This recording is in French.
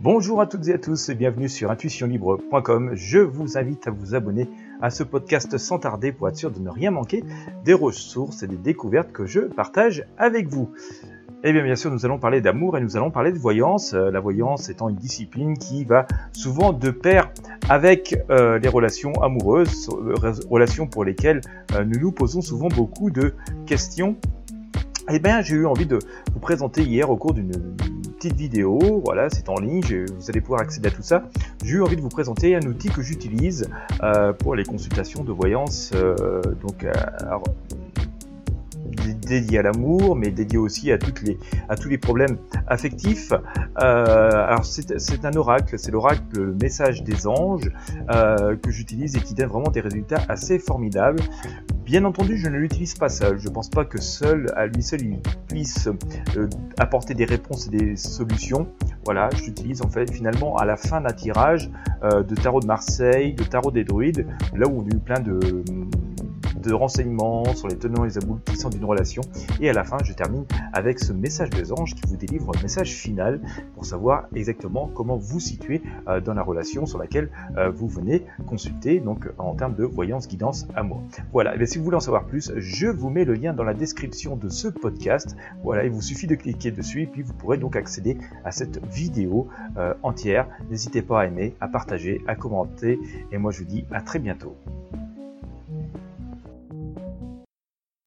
Bonjour à toutes et à tous et bienvenue sur intuitionlibre.com. Je vous invite à vous abonner à ce podcast sans tarder pour être sûr de ne rien manquer des ressources et des découvertes que je partage avec vous. Eh bien bien sûr, nous allons parler d'amour et nous allons parler de voyance. Euh, la voyance étant une discipline qui va souvent de pair avec euh, les relations amoureuses, euh, relations pour lesquelles nous nous posons souvent beaucoup de questions. Eh bien, j'ai eu envie de vous présenter hier au cours d'une petite vidéo, voilà, c'est en ligne, vous allez pouvoir accéder à tout ça. J'ai eu envie de vous présenter un outil que j'utilise euh, pour les consultations de voyance, euh, donc euh, dédié à l'amour, mais dédié aussi à, toutes les, à tous les problèmes affectifs. alors c'est un oracle, c'est l'oracle message des anges que j'utilise et qui donne vraiment des résultats assez formidables. Bien entendu, je ne l'utilise pas seul. Je ne pense pas que seul, à lui seul, il puisse euh, apporter des réponses et des solutions. Voilà, je l'utilise en fait finalement à la fin d'un tirage euh, de tarot de Marseille, de tarot des druides, là où on a eu plein de de renseignements sur les tenants et les aboutissants d'une relation. Et à la fin, je termine avec ce message des anges qui vous délivre un message final pour savoir exactement comment vous situer euh, dans la relation sur laquelle euh, vous venez consulter, donc en termes de voyance, guidance, amour. Voilà, et si vous voulez en savoir plus, je vous mets le lien dans la description de ce podcast. Voilà, il vous suffit de cliquer dessus et puis vous pourrez donc accéder à cette vidéo euh, entière. N'hésitez pas à aimer, à partager, à commenter et moi je vous dis à très bientôt.